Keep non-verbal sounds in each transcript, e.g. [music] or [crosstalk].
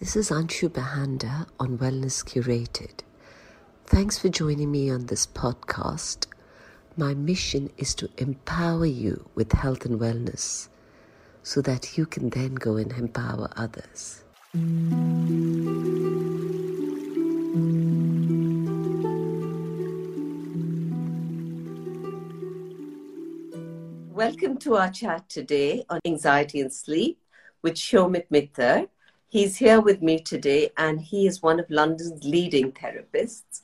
This is Anshu Bahanda on Wellness Curated. Thanks for joining me on this podcast. My mission is to empower you with health and wellness so that you can then go and empower others. Welcome to our chat today on anxiety and sleep with Shomit Mitter. He's here with me today, and he is one of London's leading therapists.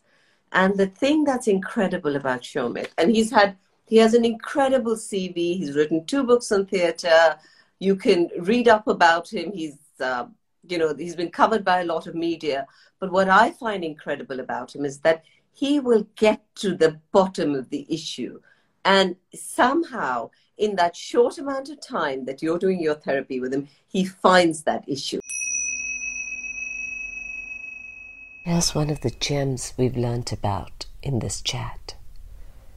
And the thing that's incredible about Shomit, and he's had, he has an incredible CV. He's written two books on theatre. You can read up about him. He's, uh, you know, he's been covered by a lot of media. But what I find incredible about him is that he will get to the bottom of the issue. And somehow, in that short amount of time that you're doing your therapy with him, he finds that issue. Here's one of the gems we've learnt about in this chat.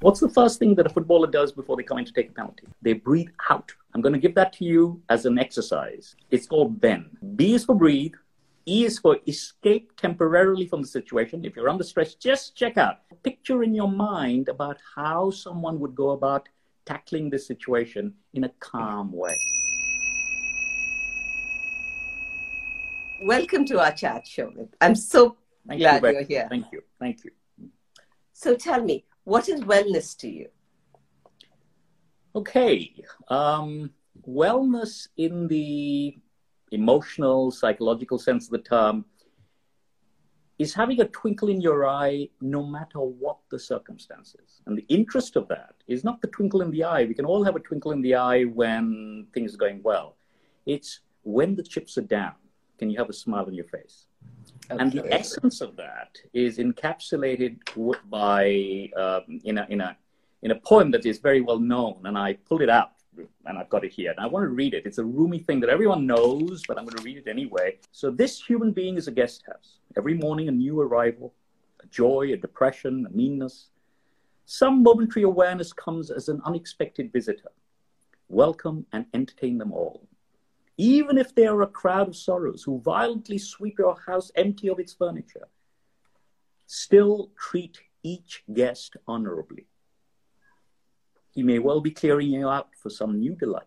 What's the first thing that a footballer does before they come in to take a penalty? They breathe out. I'm going to give that to you as an exercise. It's called BEN. B is for breathe. E is for escape temporarily from the situation. If you're under stress, just check out. Picture in your mind about how someone would go about tackling this situation in a calm way. Welcome to our chat, Shomit. I'm so Thank Glad you, you're here. Thank you. Thank you. So tell me, what is wellness to you? Okay. Um, wellness in the emotional, psychological sense of the term is having a twinkle in your eye no matter what the circumstances. And the interest of that is not the twinkle in the eye. We can all have a twinkle in the eye when things are going well. It's when the chips are down, can you have a smile on your face? Okay. And the essence of that is encapsulated by um, in a in a in a poem that is very well known, and I pulled it out and I've got it here. And I want to read it. It's a Rumi thing that everyone knows, but I'm going to read it anyway. So this human being is a guest house. Every morning, a new arrival, a joy, a depression, a meanness. Some momentary awareness comes as an unexpected visitor. Welcome and entertain them all even if they are a crowd of sorrows who violently sweep your house empty of its furniture, still treat each guest honorably. He may well be clearing you out for some new delight.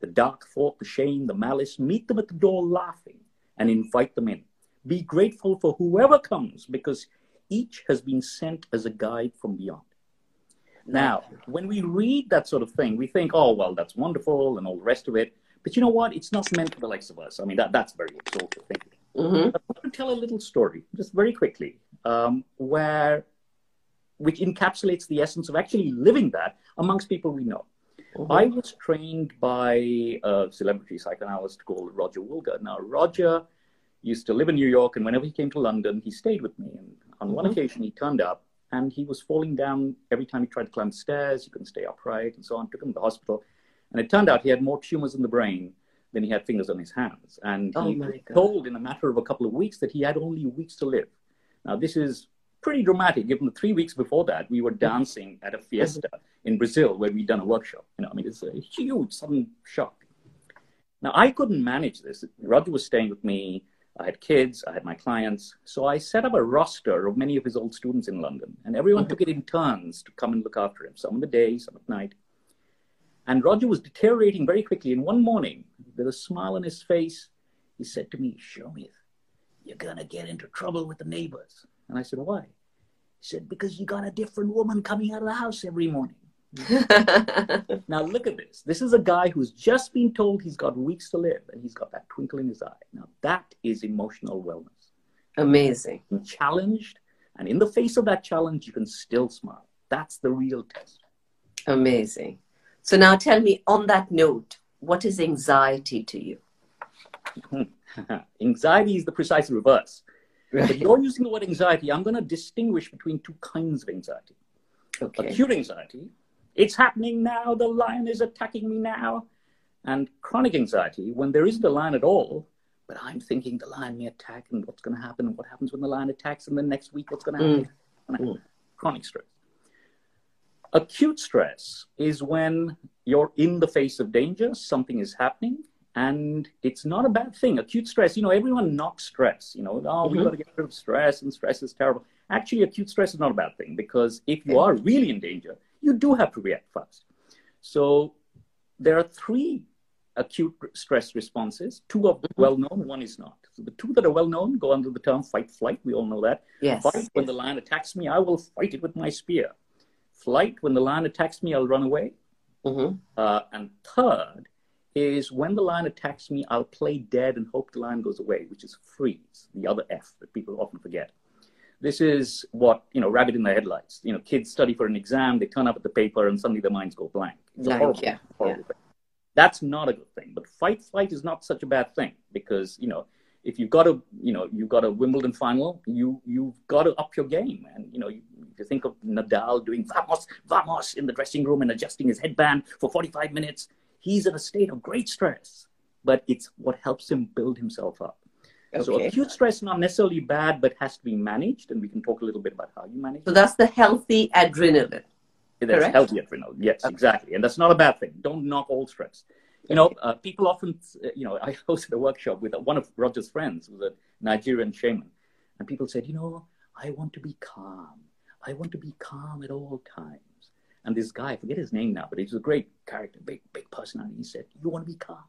The dark thought, the shame, the malice, meet them at the door laughing and invite them in. Be grateful for whoever comes because each has been sent as a guide from beyond. Now, when we read that sort of thing, we think, oh, well, that's wonderful and all the rest of it. But you know what? It's not meant for the likes of us. I mean, that, that's very exalted thinking. Mm-hmm. I want to tell a little story, just very quickly, um, where which encapsulates the essence of actually living that amongst people we know. Mm-hmm. I was trained by a celebrity psychoanalyst called Roger Woolger. Now, Roger used to live in New York, and whenever he came to London, he stayed with me. And on mm-hmm. one occasion, he turned up, and he was falling down every time he tried to climb the stairs. He couldn't stay upright, and so on. Took him to the hospital. And it turned out he had more tumors in the brain than he had fingers on his hands. And oh he was told in a matter of a couple of weeks that he had only weeks to live. Now, this is pretty dramatic given the three weeks before that we were dancing at a fiesta in Brazil where we'd done a workshop. You know, I mean, it's a huge sudden shock. Now, I couldn't manage this. Roger was staying with me. I had kids, I had my clients. So I set up a roster of many of his old students in London, and everyone took it in turns to come and look after him, some of the day, some at night. And Roger was deteriorating very quickly. And one morning, with a smile on his face, he said to me, Shomit, you're going to get into trouble with the neighbors. And I said, Why? He said, Because you got a different woman coming out of the house every morning. [laughs] now, look at this. This is a guy who's just been told he's got weeks to live, and he's got that twinkle in his eye. Now, that is emotional wellness. Amazing. Challenged, and in the face of that challenge, you can still smile. That's the real test. Amazing. So now tell me, on that note, what is anxiety to you? [laughs] anxiety is the precise reverse. Right. But you're using the word anxiety. I'm going to distinguish between two kinds of anxiety. Okay. Acute anxiety, it's happening now, the lion is attacking me now. And chronic anxiety, when there isn't a lion at all, but I'm thinking the lion may attack and what's going to happen and what happens when the lion attacks and then next week what's going to happen. Mm. Mm. Chronic stress. Acute stress is when you're in the face of danger, something is happening, And it's not a bad thing. Acute stress, you know, everyone knocks stress. You know, oh, we Mhm. got to get rid of stress, and stress is terrible. Actually, acute stress is not a bad thing because if you are really in danger, you do have to react fast. So there are three acute stress responses. Two are Mhm. well known, one is not. So the two that are well known go under the term fight flight. We all know that. Yes. Fight when the lion attacks me, I will fight it with my spear. Flight when the lion attacks me, I'll run away. Mhm. Uh, and third is when the lion attacks me, I'll play dead and hope the lion goes away, which is freeze, the other F that people often forget. This is what, you know, rabbit in the headlights. You know, kids study for an exam, they turn up at the paper, and suddenly their minds go blank. It's a Blank, horrible, yeah, horrible thing. That's not a good thing. But fight, flight is not such a bad thing because, you know, if you've got a, you know, you've got a Wimbledon final, you you've got to up your game. And you know, you, you think of Nadal doing vamos, vamos in the dressing room and adjusting his headband for 45 minutes. He's in a state of great stress, but it's what helps him build himself up. Okay. So acute stress not necessarily bad, but has to be managed, and we can talk a little bit about how you manage. So that's the healthy adrenaline. correct? healthy adrenaline, yes, Okay. exactly, and that's not a bad thing. Don't knock all stress. You know, uh, people often, uh, you know, [laughs] I hosted a workshop with one of Roger's friends, who was a Nigerian shaman, and people said, you know, I want to be calm. I want to be calm at all times. And this guy, I forget his name now, but he's a great character, big, big personality. He said, you want to be calm.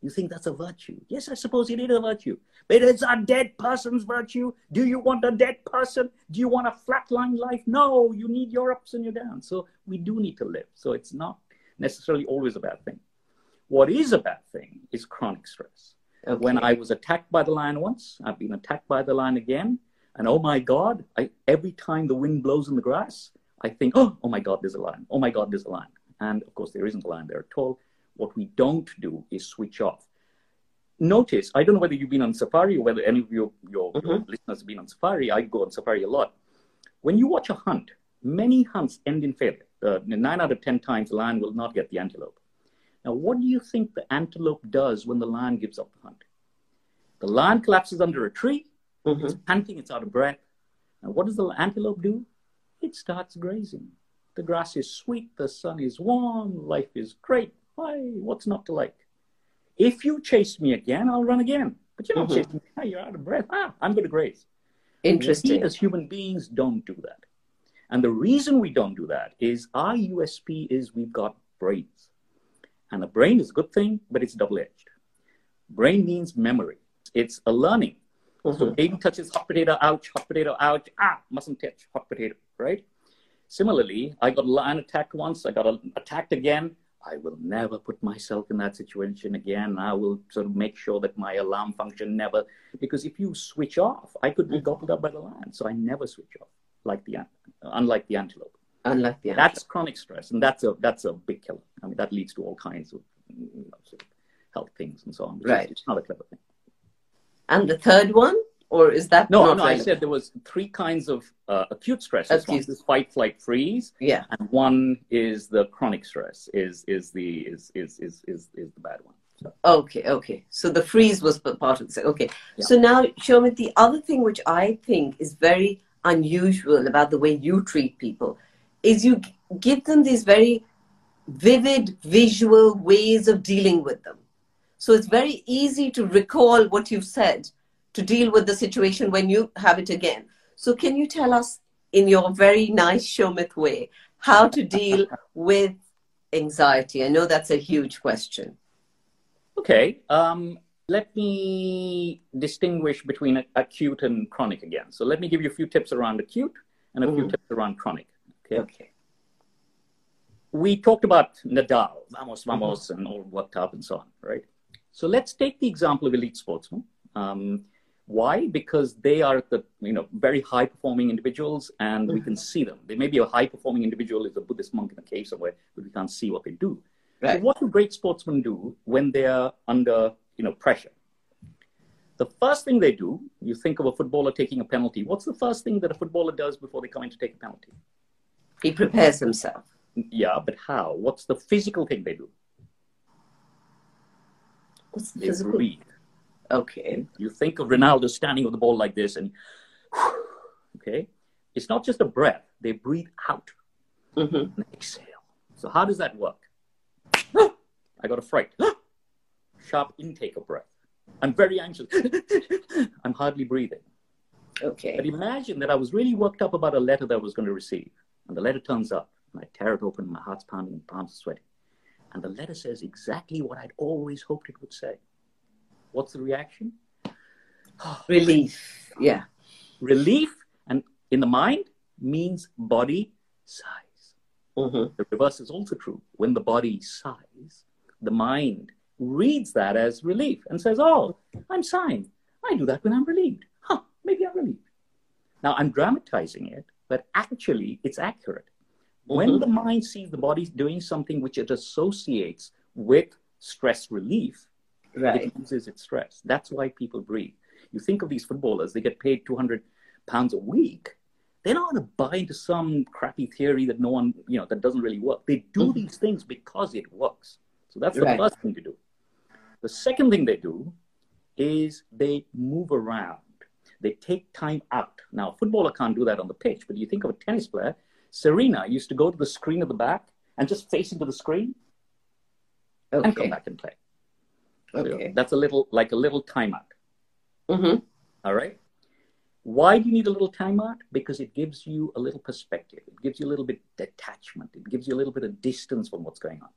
You think that's a virtue? Yes, I suppose it is a virtue. But it's a dead person's virtue. Do you want a dead person? Do you want a flatline life? No, you need your ups and your downs. So we do need to live. So it's not necessarily always a bad thing. What is a bad thing is chronic stress. Okay. When I was attacked by the lion once, I've been attacked by the lion again. And oh my God, I, every time the wind blows in the grass, I think, oh, oh my God, there's a lion. Oh my God, there's a lion. And of course, there isn't a lion there at all. What we don't do is switch off. Notice, I don't know whether you've been on safari or whether any of your, your, your Mhm. listeners have been on safari. I go on safari a lot. When you watch a hunt, many hunts end in failure. Uh, nine out of 10 times, the lion will not get the antelope. Now, what do you think the antelope does when the lion gives up the hunt? The lion collapses under a tree, Mhm. it's panting, it's out of breath. And what does the antelope do? It starts grazing. The grass is sweet, the sun is warm, life is great. Why? What's not to like? If you chase me again, I'll run again. But you're not Mhm. chasing me. You're out of breath. Ah, I'm going to graze. Interesting. We as human beings don't do that. And the reason we don't do that is our USP is we've got brains. And a brain is a good thing, but it's double edged. Brain means memory, it's a learning. So Mhm. baby touches hot potato, ouch, hot potato, ouch, ah, mustn't touch hot potato, right? Similarly, I got a lion attacked once, I got attacked again. I will never put myself in that situation again. I will sort of make sure that my alarm function never, because if you switch off, I could be gobbled up by the lion. So I never switch off, like the unlike the antelope. Unlike the That's chronic stress, and that's a that's a big killer. I mean, that leads to all kinds of you know, sort of health things and so on. Right. it's not a clever thing. And the third one, or is that No, no, I said there was three kinds of uh, acute stress Acute. responses: fight, flight, freeze, Yeah. and one is the chronic stress. Is is the is is is is, is the bad one. So, Okay, okay. So the freeze was part of the okay. Yeah. So now, Shomit, the other thing which I think is very unusual about the way you treat people is you give them these very vivid visual ways of dealing with them. So it's very easy to recall what you've said to deal with the situation when you have it again. So can you tell us in your very nice Shomit way how to deal with anxiety? I know that's a huge question. okay, um, let me distinguish between acute and chronic again. So let me give you a few tips around acute and a few Mhm. tips around chronic. Okay. Okay. we talked about Nadal, vamos, vamos, and all worked up and so on, right? So let's take the example of elite sportsmen. Um, why? Because they are the you know very high performing individuals, and we can see them. They may be a high performing individual is a Buddhist monk in a cave somewhere, but we can't see what they do. Right. So what do great sportsmen do when they are under you know pressure? The first thing they do, you think of a footballer taking a penalty. What's the first thing that a footballer does before they come in to take a penalty? He prepares himself. Yeah, but how? What's the physical thing they do? What's the They physical? breathe. Okay. You think of Ronaldo standing with the ball like this, and okay, it's not just a breath. They breathe out hmm and exhale. So how does that work? I got a fright. sharp intake of breath. I'm very anxious. I'm hardly breathing. Okay. But imagine that I was really worked up about a letter that I was going to receive. And the letter turns up, and I tear it open, my heart's pounding, and palms are sweating. And the letter says exactly what I'd always hoped it would say. What's the reaction? [gasps] Relief. Yeah. Relief, and in the mind, means body sighs. Mm-hmm. The reverse is also true. When the body sighs, the mind reads that as relief and says, Oh, I'm sighing. I do that when I'm relieved. Huh, maybe I'm relieved. Now I'm dramatizing it, but actually it's accurate. When Mhm. the mind sees the body doing something which it associates with stress relief, Right. it loses its stress. That's why people breathe. You think of these footballers, they get paid 200 pounds a week. They're not going to buy into some crappy theory that no one, you know, that doesn't really work. They do Mhm. these things because it works. So that's the Right. first thing to do. The second thing they do is they move around. They take time out. Now, a footballer can't do that on the pitch, but you think of a tennis player, Serena used to go to the screen at the back and just face into the screen and come Okay. back and play. So Okay. that's a little like a little timeout. Mm-hmm. All right. Why do you need a little timeout? Because it gives you a little perspective. It gives you a little bit detachment. It gives you a little bit of distance from what's going on.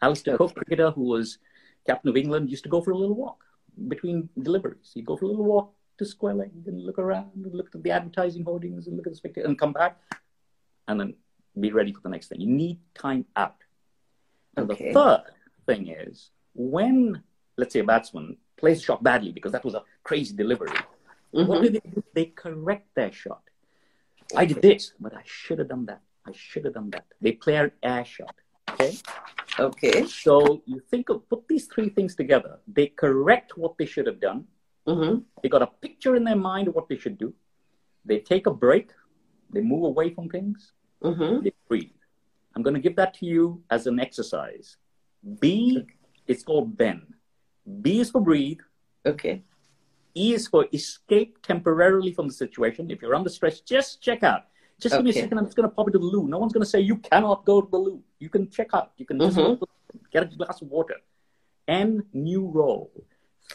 Alastair Cook, cricketer who was captain of England, used to go for a little walk between deliveries. He'd go for a little walk to square leg and look around and look at the advertising hoardings and look at the spectator and come back and then be ready for the next thing. You need time out. And Okay. the third thing is when, let's say, a batsman plays a shot badly because that was a crazy delivery, what Mm-hmm. do they do? They correct their shot. I did this, but I should have done that. I should have done that. They play an air shot. Okay. Okay. So you think of put these three things together. They correct what they should have done. Mm-hmm. They got a picture in their mind of what they should do. They take a break. They move away from things. Mm-hmm. They breathe. I'm going to give that to you as an exercise. B, it's called Ben. B is for breathe. Okay. E is for escape temporarily from the situation. If you're under stress, just check out. Just give me a second. I'm just going to pop into the loo. No one's going to say you cannot go to the loo. You can check out. You can just Mhm. go to the- get a glass of water. N new role.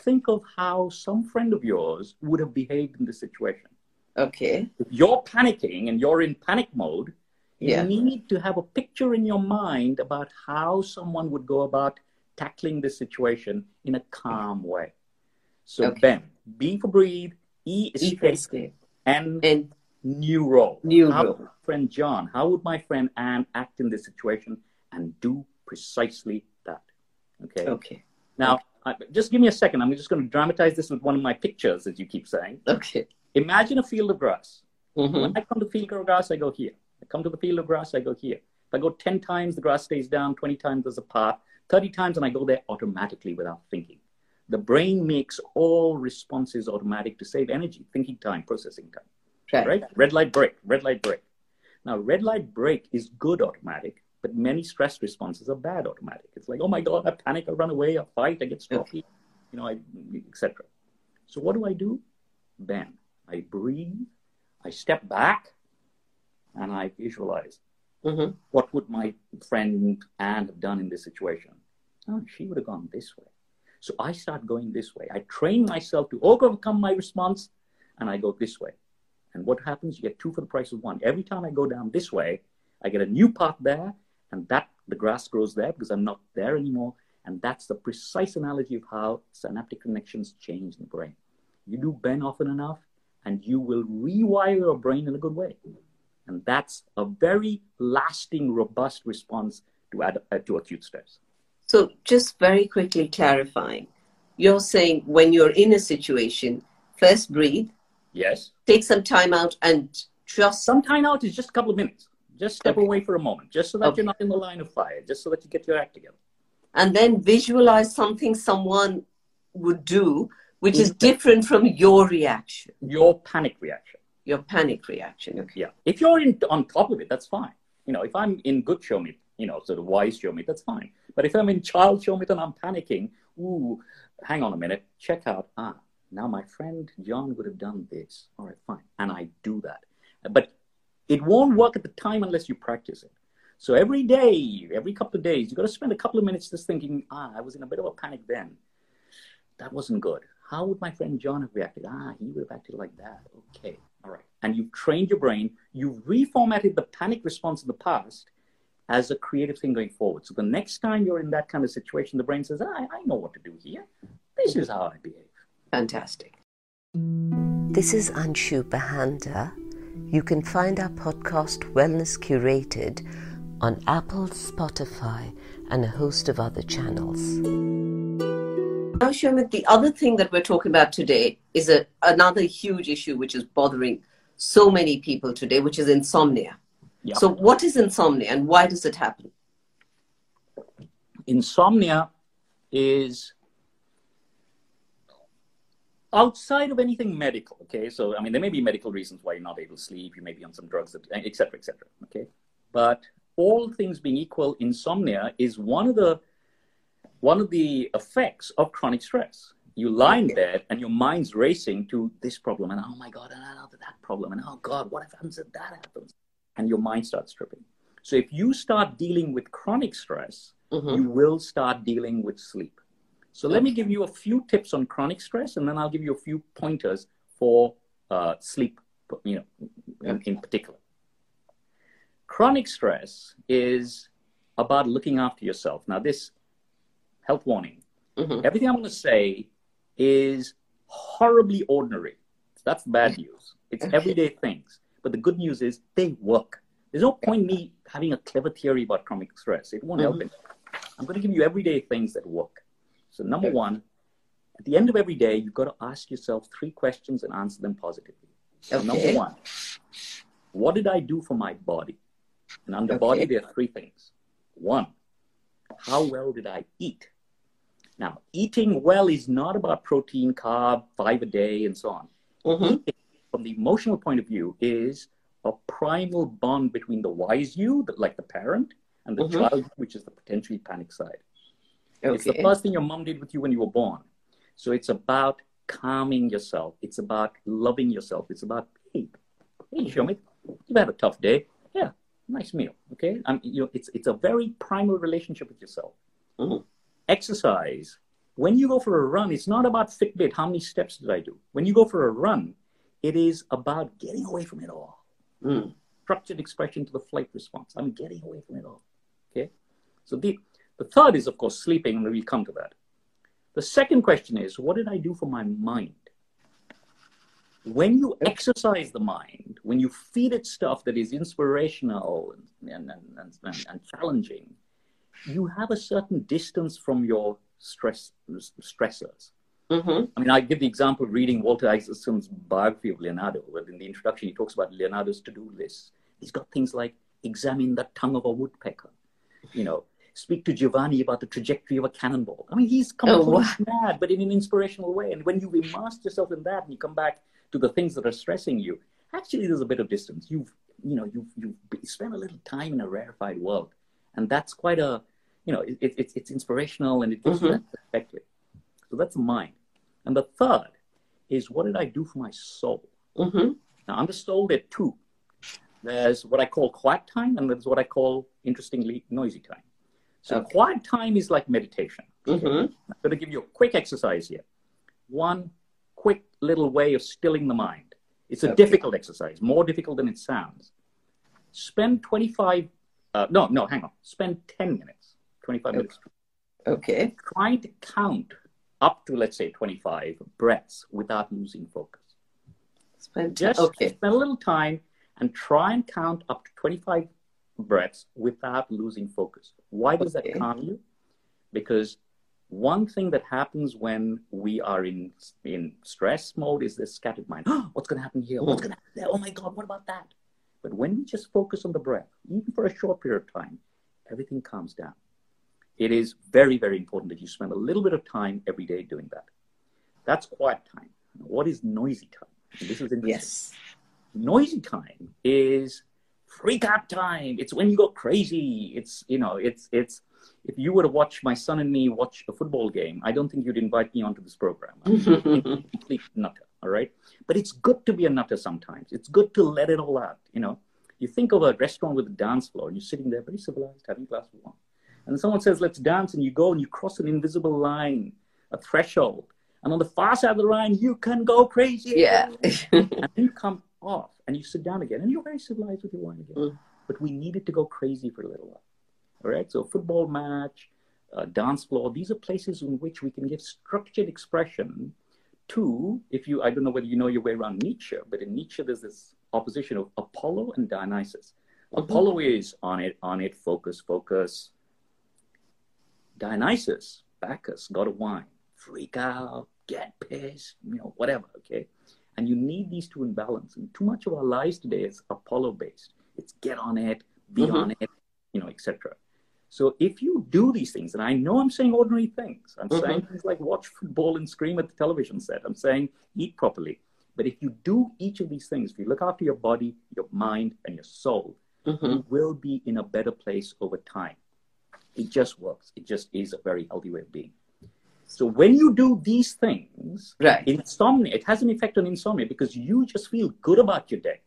Think of how some friend of yours would have behaved in this situation. Okay. If you're panicking and you're in panic mode, yeah. you need to have a picture in your mind about how someone would go about tackling this situation in a calm way. So Okay. Ben, B for breathe, E is escape, Escape. and And new role. New how role. friend John, how would my friend Anne act in this situation and do precisely that? Okay. okay. Now, I, just give me a second. I'm just going to dramatize this with one of my pictures, as you keep saying. Okay. Imagine a field of grass. Mm-hmm. When I come to the field of grass, I go here. I come to the field of grass, I go here. If I go 10 times, the grass stays down, 20 times, there's a path, 30 times, and I go there automatically without thinking. The brain makes all responses automatic to save energy, thinking time, processing time, Right. right? Red light, brake, red light, brake. Now, red light, brake is good automatic, but many stress responses are bad automatic. It's like, oh my God, I panic, I run away, I fight, I get stroppy, you know, I, etc. So what do I do? Ben, I breathe, I step back, and I visualize Mm-hmm. what would my friend Anne have done in this situation? Oh, she would have gone this way. So I start going this way. I train myself to overcome my response, and I go this way. And what happens? You get two for the price of one. Every time I go down this way, I get a new path there, and that the grass grows there because I'm not there anymore. And that's the precise analogy of how synaptic connections change in the brain. You do Ben often enough, and you will rewire your brain in a good way. And that's a very lasting, robust response to, ad, uh, to acute stress. So, just very quickly clarifying, you're saying when you're in a situation, first breathe, Yes. take some time out, and just Some time out is just a couple of minutes. Just step Okay. away for a moment, just so that Okay. you're not in the line of fire, just so that you get your act together. and then visualize something someone would do, which is different from your reaction, Your panic reaction. your panic reaction. Okay. Yeah. If you're in, on top of it, that's fine. You know, if I'm in good Shomit, you know, sort of wise Shomit, that's fine. But if I'm in child Shomit and I'm panicking, ooh, hang on a minute, check out, ah, now my friend John would have done this. All right, fine. And I do that. But it won't work at the time unless you practice it. So every day, every couple of days, you've got to spend a couple of minutes just thinking, ah, I was in a bit of a panic then. that wasn't good. How would my friend John have reacted? Ah, he would have acted like that. Okay, all right. And you've trained your brain, you've reformatted the panic response in the past as a creative thing going forward. So the next time you're in that kind of situation, the brain says, ah, I know what to do here. This is how I behave. Fantastic. This is Anshu Bahanda. You can find our podcast Wellness Curated on Apple, Spotify, and a host of other channels. Now, Shomit, the other thing that we're talking about today is a, another huge issue which is bothering so many people today, which is insomnia. Yep. So, what is insomnia and why does it happen? Insomnia is outside of anything medical. Okay, so I mean, there may be medical reasons why you're not able to sleep. You may be on some drugs, etc., etc. okay, but all things being equal, insomnia is one of the one of the effects of chronic stress. You lie in bed and your mind's racing to this problem and oh my god, and another that problem and oh god, what happens if that happens? And your mind starts tripping. So if you start dealing with chronic stress, mm-hmm. you will start dealing with sleep. So let me give you a few tips on chronic stress, and then I'll give you a few pointers for uh, sleep, you know, in, in particular. Chronic stress is about looking after yourself. Now, this health warning, mm-hmm. everything I'm going to say is horribly ordinary. That's bad news. It's everyday [laughs] things. But the good news is they work. There's no point me having a clever theory about chronic stress. It won't mm-hmm. help it. I'm going to give you everyday things that work. So, number one, at the end of every day, you've got to ask yourself three questions and answer them positively. So okay. number one, what did I do for my body? And under okay. body, there are three things. One, how well did I eat? Now, eating well is not about protein, carb, five a day, and so on. Mm-hmm. Eating, from the emotional point of view, is a primal bond between the wise you, like the parent, and the mm-hmm. child, which is the potentially panic side. Okay. It's the first thing your mom did with you when you were born. So it's about calming yourself. It's about loving yourself. It's about, hey, hey, Shomit, you've had a tough day. Yeah, nice meal. Okay, I'm, you know, it's it's a very primal relationship with yourself. Mm-hmm. Exercise. When you go for a run, it's not about Fitbit. How many steps did I do? When you go for a run, it is about getting away from it all. Mm. Structured expression to the flight response. I'm getting away from it all. Okay, so the the third is, of course, sleeping, and we'll come to that. The second question is, what did I do for my mind? When you exercise the mind, when you feed it stuff that is inspirational and, and, and, and, and challenging, you have a certain distance from your stress stressors. Mm-hmm. I mean, I give the example of reading Walter Isaacson's biography of Leonardo, where in the introduction he talks about Leonardo's to-do list. He's got things like examine the tongue of a woodpecker, you know, speak to Giovanni about the trajectory of a cannonball. I mean, he's completely oh, wow. mad, but in an inspirational way. And when you immerse yourself in that and you come back to the things that are stressing you, actually, there's a bit of distance. You've, you know, you've, you've spent a little time in a rarefied world. And that's quite a, you know, it, it, it's, it's inspirational and it gives mm-hmm. you that perspective. So that's mind. And the third is what did I do for my soul? Mm-hmm. Now, under soul, there are two. There's what I call quiet time, and there's what I call, interestingly, noisy time. So okay. quiet time is like meditation. Mm-hmm. I'm going to give you a quick exercise here. One quick little way of stilling the mind. It's a okay. difficult exercise, more difficult than it sounds. Spend 25, uh, no, no, hang on. Spend 10 minutes, 25 okay. minutes. Okay. Trying to count up to, let's say, 25 breaths without losing focus. Spend, Just okay. spend a little time and try and count up to 25 breaths without losing focus. Why does okay. that calm you? Because one thing that happens when we are in in stress mode is this scattered mind. Oh, [gasps] what's going to happen here? What's going to happen there? Oh my God, what about that? But when we just focus on the breath, even for a short period of time, everything calms down. It is very, very important that you spend a little bit of time every day doing that. That's quiet time. What is noisy time? And this is interesting. Yes. Noisy time is freak out time. It's when you go crazy. It's you know, it's it's if you were to watch my son and me watch a football game, I don't think you'd invite me onto this program. [laughs] I'm complete nutter, all right? But it's good to be a nutter sometimes. It's good to let it all out, you know. You think of a restaurant with a dance floor and you're sitting there very civilized, having a glass of wine. And someone says, let's dance, and you go and you cross an invisible line, a threshold, And on the far side of the line, you can go crazy. Yeah. [laughs] and then you come off and you sit down again and you're very civilized with your wine again. Mm. But we needed to go crazy for a little while. All right. So football match, uh, dance floor, these are places in which we can give structured expression to, if you, I don't know whether you know your way around Nietzsche, but in Nietzsche, there's this opposition of Apollo and Dionysus. Mhm. Apollo is on it, on it, focus, focus. Dionysus, Bacchus, god of wine, freak out, get pissed, you know, whatever, okay? And you need these two in balance. And too much of our lives today is Apollo based. It's get on it, be Mhm. on it, you know, etc. So if you do these things, and I know I'm saying ordinary things, I'm Mhm. saying things like watch football and scream at the television set. I'm saying eat properly. But if you do each of these things, if you look after your body, your mind, and your soul, Mhm. you will be in a better place over time. It just works. It just is a very healthy way of being. So when you do these things, Right. insomnia, it has an effect on insomnia because you just feel good about your day.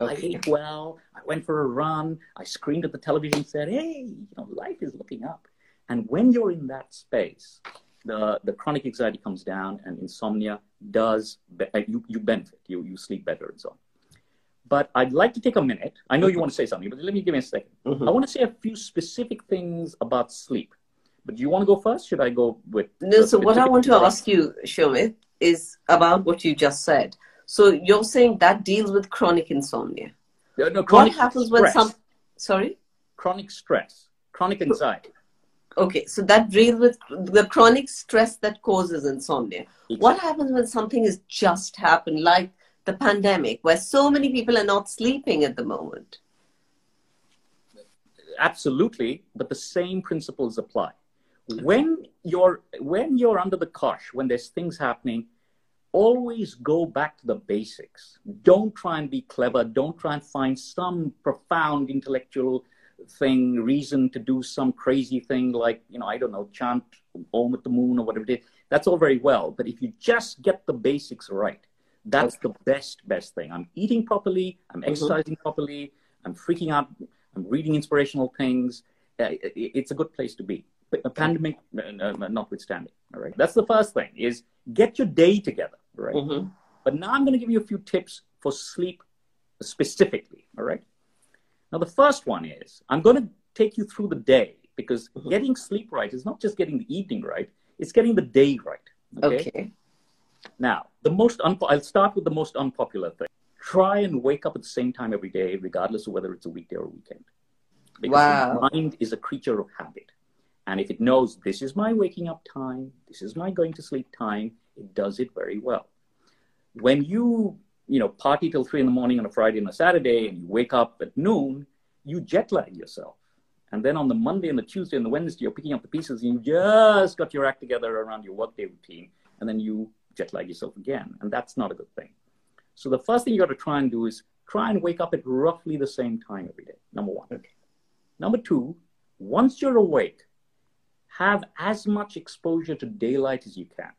I ate well. I went for a run. I screamed at the television, and said, "Hey, you know, life is looking up." And when you're in that space, the the chronic anxiety comes down, and insomnia does. Be- uh, you you benefit. You you sleep better and so on. But I'd like to take a minute. I know you want to say something, but let me give me a 2nd Mhm. I want to say a few specific things about sleep. But do you want to go first? Should I go with? No, so what I want to ask you, Shomit, is about what you just said. So you're saying that deals with chronic insomnia. No, no, What chronic happens when some sorry? chronic stress, chronic anxiety. Okay, so that deals with the chronic stress that causes insomnia. What happens when something has just happened, like the pandemic, where so many people are not sleeping at the moment? Absolutely, but the same principles apply. When you're when you're under the cosh, when there's things happening, always go back to the basics. Don't try and be clever. Don't try and find some profound intellectual thing, reason to do some crazy thing like, you know, I don't know, chant Om at the moon or whatever it is. That's all very well. But if you just get the basics right, that's the best, best thing. I'm eating properly, I'm Mhm. exercising properly, I'm freaking out, I'm reading inspirational things. Uh, it's a good place to be. Pandemic uh, uh, notwithstanding. All right. That's the first thing is get your day together. Right. Mhm. But now I'm going to give you a few tips for sleep specifically. All right. Now, the first one is I'm going to take you through the day because Mhm. getting sleep right is not just getting the evening right, it's getting the day right. Okay. Okay. Now, the most unpo- I'll start with the most unpopular thing. Try and wake up at the same time every day, regardless of whether it's a weekday or a weekend. Because Wow. mind is a creature of habit. And if it knows this is my waking up time, this is my going to sleep time, it does it very well. When you, you know, party till three in the morning on a Friday and a Saturday and you wake up at noon, you jet lag yourself. And then on the Monday and the Tuesday and the Wednesday, you're picking up the pieces and you just got your act together around your workday routine. And then you jet lag yourself again. And that's not a good thing. So the first thing you got to try and do is try and wake up at roughly the same time every day. Number one. Okay. Number two, once you're awake, have as much exposure to daylight as you can.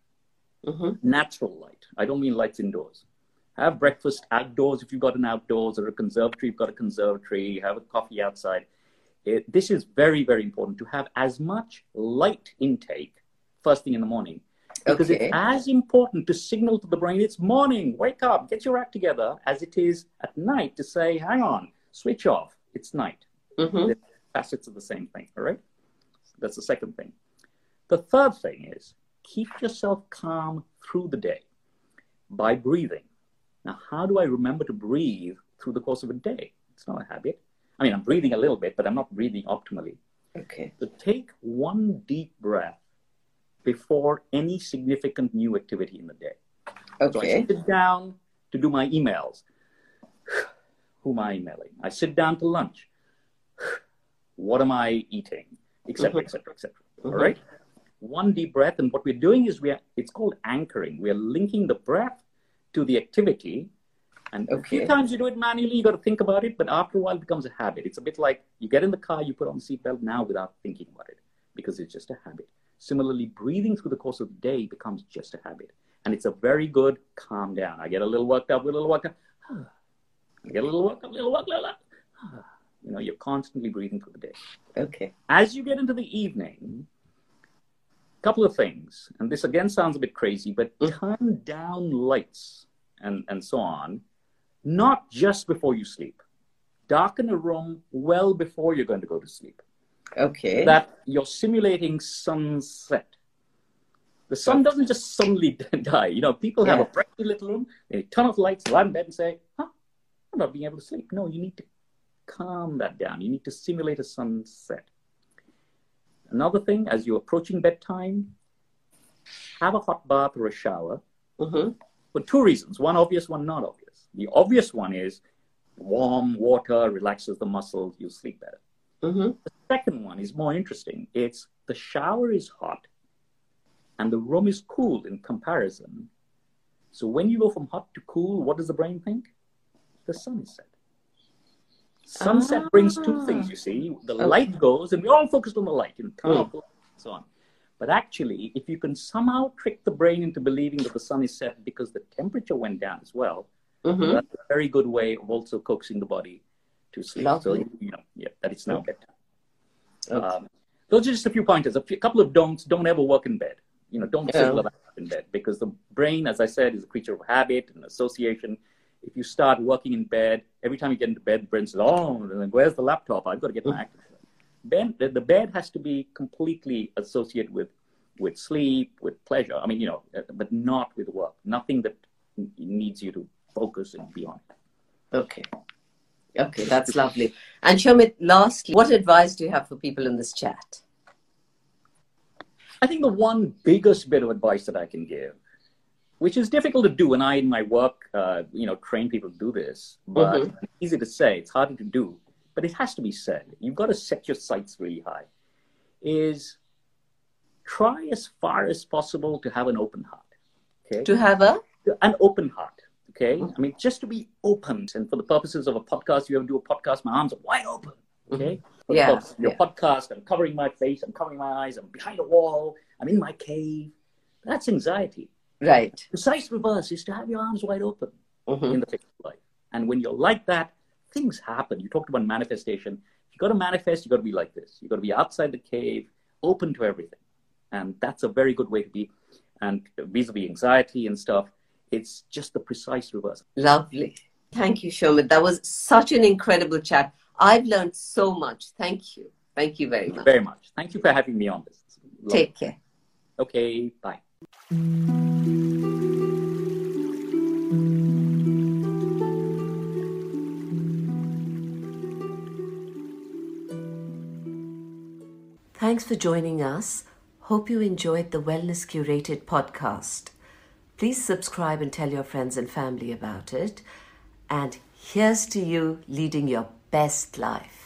Mhm. Natural light. I don't mean lights indoors. Have breakfast outdoors if you've got an outdoors or a conservatory, you've got a conservatory, have a coffee outside. It, this is very, very important to have as much light intake first thing in the morning because Okay. it's as important to signal to the brain it's morning, wake up, get your act together, as it is at night to say, hang on, switch off, it's night. Mhm. The facets of the same thing, all right? That's the second thing. The third thing is keep yourself calm through the day by breathing. Now, how do I remember to breathe through the course of a day? It's not a habit. I mean, I'm breathing a little bit, but I'm not breathing optimally. Okay. So take one deep breath before any significant new activity in the day. Okay. So I sit down to do my emails. [sighs] Who am I emailing? I sit down to lunch. [sighs] What am I eating? Etc. Mhm. Etc. Etc. Mhm. All right. One deep breath, and what we're doing is we are. It's called anchoring. We are linking the breath to the activity. And a few times you do it manually, you got to think about it, but after a while it becomes a habit. It's a bit like you get in the car, you put on the seatbelt now without thinking about it because it's just a habit. Similarly, breathing through the course of the day becomes just a habit. And it's a very good calm down. I get a little worked up, a little worked up. [sighs] I get a little worked up, a little worked up. [sighs] little. You know, you're constantly breathing through the day. Okay. As you get into the evening, couple of things, and this again sounds a bit crazy, but Mm. turn down lights and, and so on, not just before you sleep. Darken a room well before you're going to go to sleep. Okay. That you're simulating sunset. The sun doesn't just suddenly [laughs] die. You know, people have a Yeah. brightly lit room, they turn off lights, lie in bed and say, huh, I'm not being able to sleep. No, you need to calm that down. You need to simulate a sunset. Another thing, as you're approaching bedtime, have a hot bath or a shower hmm for two reasons. One obvious, one not obvious. The obvious one is warm water relaxes the muscles, you sleep better. hmm The second one is more interesting. It's the shower is hot and the room is cool in comparison. So when you go from hot to cool, what does the brain think? The sun is set. Sunset brings two Ah. things, you see. The Okay. light goes, and we're all focused on the light, you know, Mm. off the light and so on. But actually, if you can somehow trick the brain into believing that the sun is set because the temperature went down as well, hmm that's a very good way of also coaxing the body to sleep. Lovely. So, you know, yeah, that it's now bedtime. Okay. Um, those are just a few pointers. A few, couple of don'ts. Don't ever work in bed. You know, don't Yeah. sit up in bed because the brain, as I said, is a creature of habit and association. If you start working in bed, every time you get into bed, the brain says, "Oh, where's the laptop? I've got to get my act." Bed, the, the bed has to be completely associated with with sleep, with pleasure. I mean, you know, uh, but not with work. Nothing that needs you to focus and be on. Okay. Okay, that's lovely. And Shomit, lastly, what advice do you have for people in this chat? I think the one biggest bit of advice that I can give, which is difficult to do, and I in my work, uh, you know, train people to do this, but Mhm. easy to say, it's harder to do, but it has to be said. You've got to set your sights really high. Is try as far as possible to have an open heart. Okay, To have a an open heart. Okay, I mean, just to be open, and for the purposes of a podcast, you ever do a podcast, my arms are wide open. Okay, For the Yeah, purpose your yeah. podcast, I'm covering my face, I'm covering my eyes, I'm behind a wall, I'm in my cave. That's anxiety. Right. The Precise reverse is to have your arms wide open hmm in the face of life. And when you're like that, things happen. You talked about manifestation. You got to manifest. You got to be like this. You got to be outside the cave, open to everything, and that's a very good way to be. And vis-a-vis anxiety and stuff, it's just the precise reverse. Lovely. Thank you, Shomit. That was such an incredible chat. I've learned so much. Thank you. Thank you very Thank you much. very much. Thank you for having me on this. Take care. Okay, bye. Thanks for joining us. Hope you enjoyed the Wellness Curated podcast. Please subscribe and tell your friends and family about it. And here's to you leading your best life.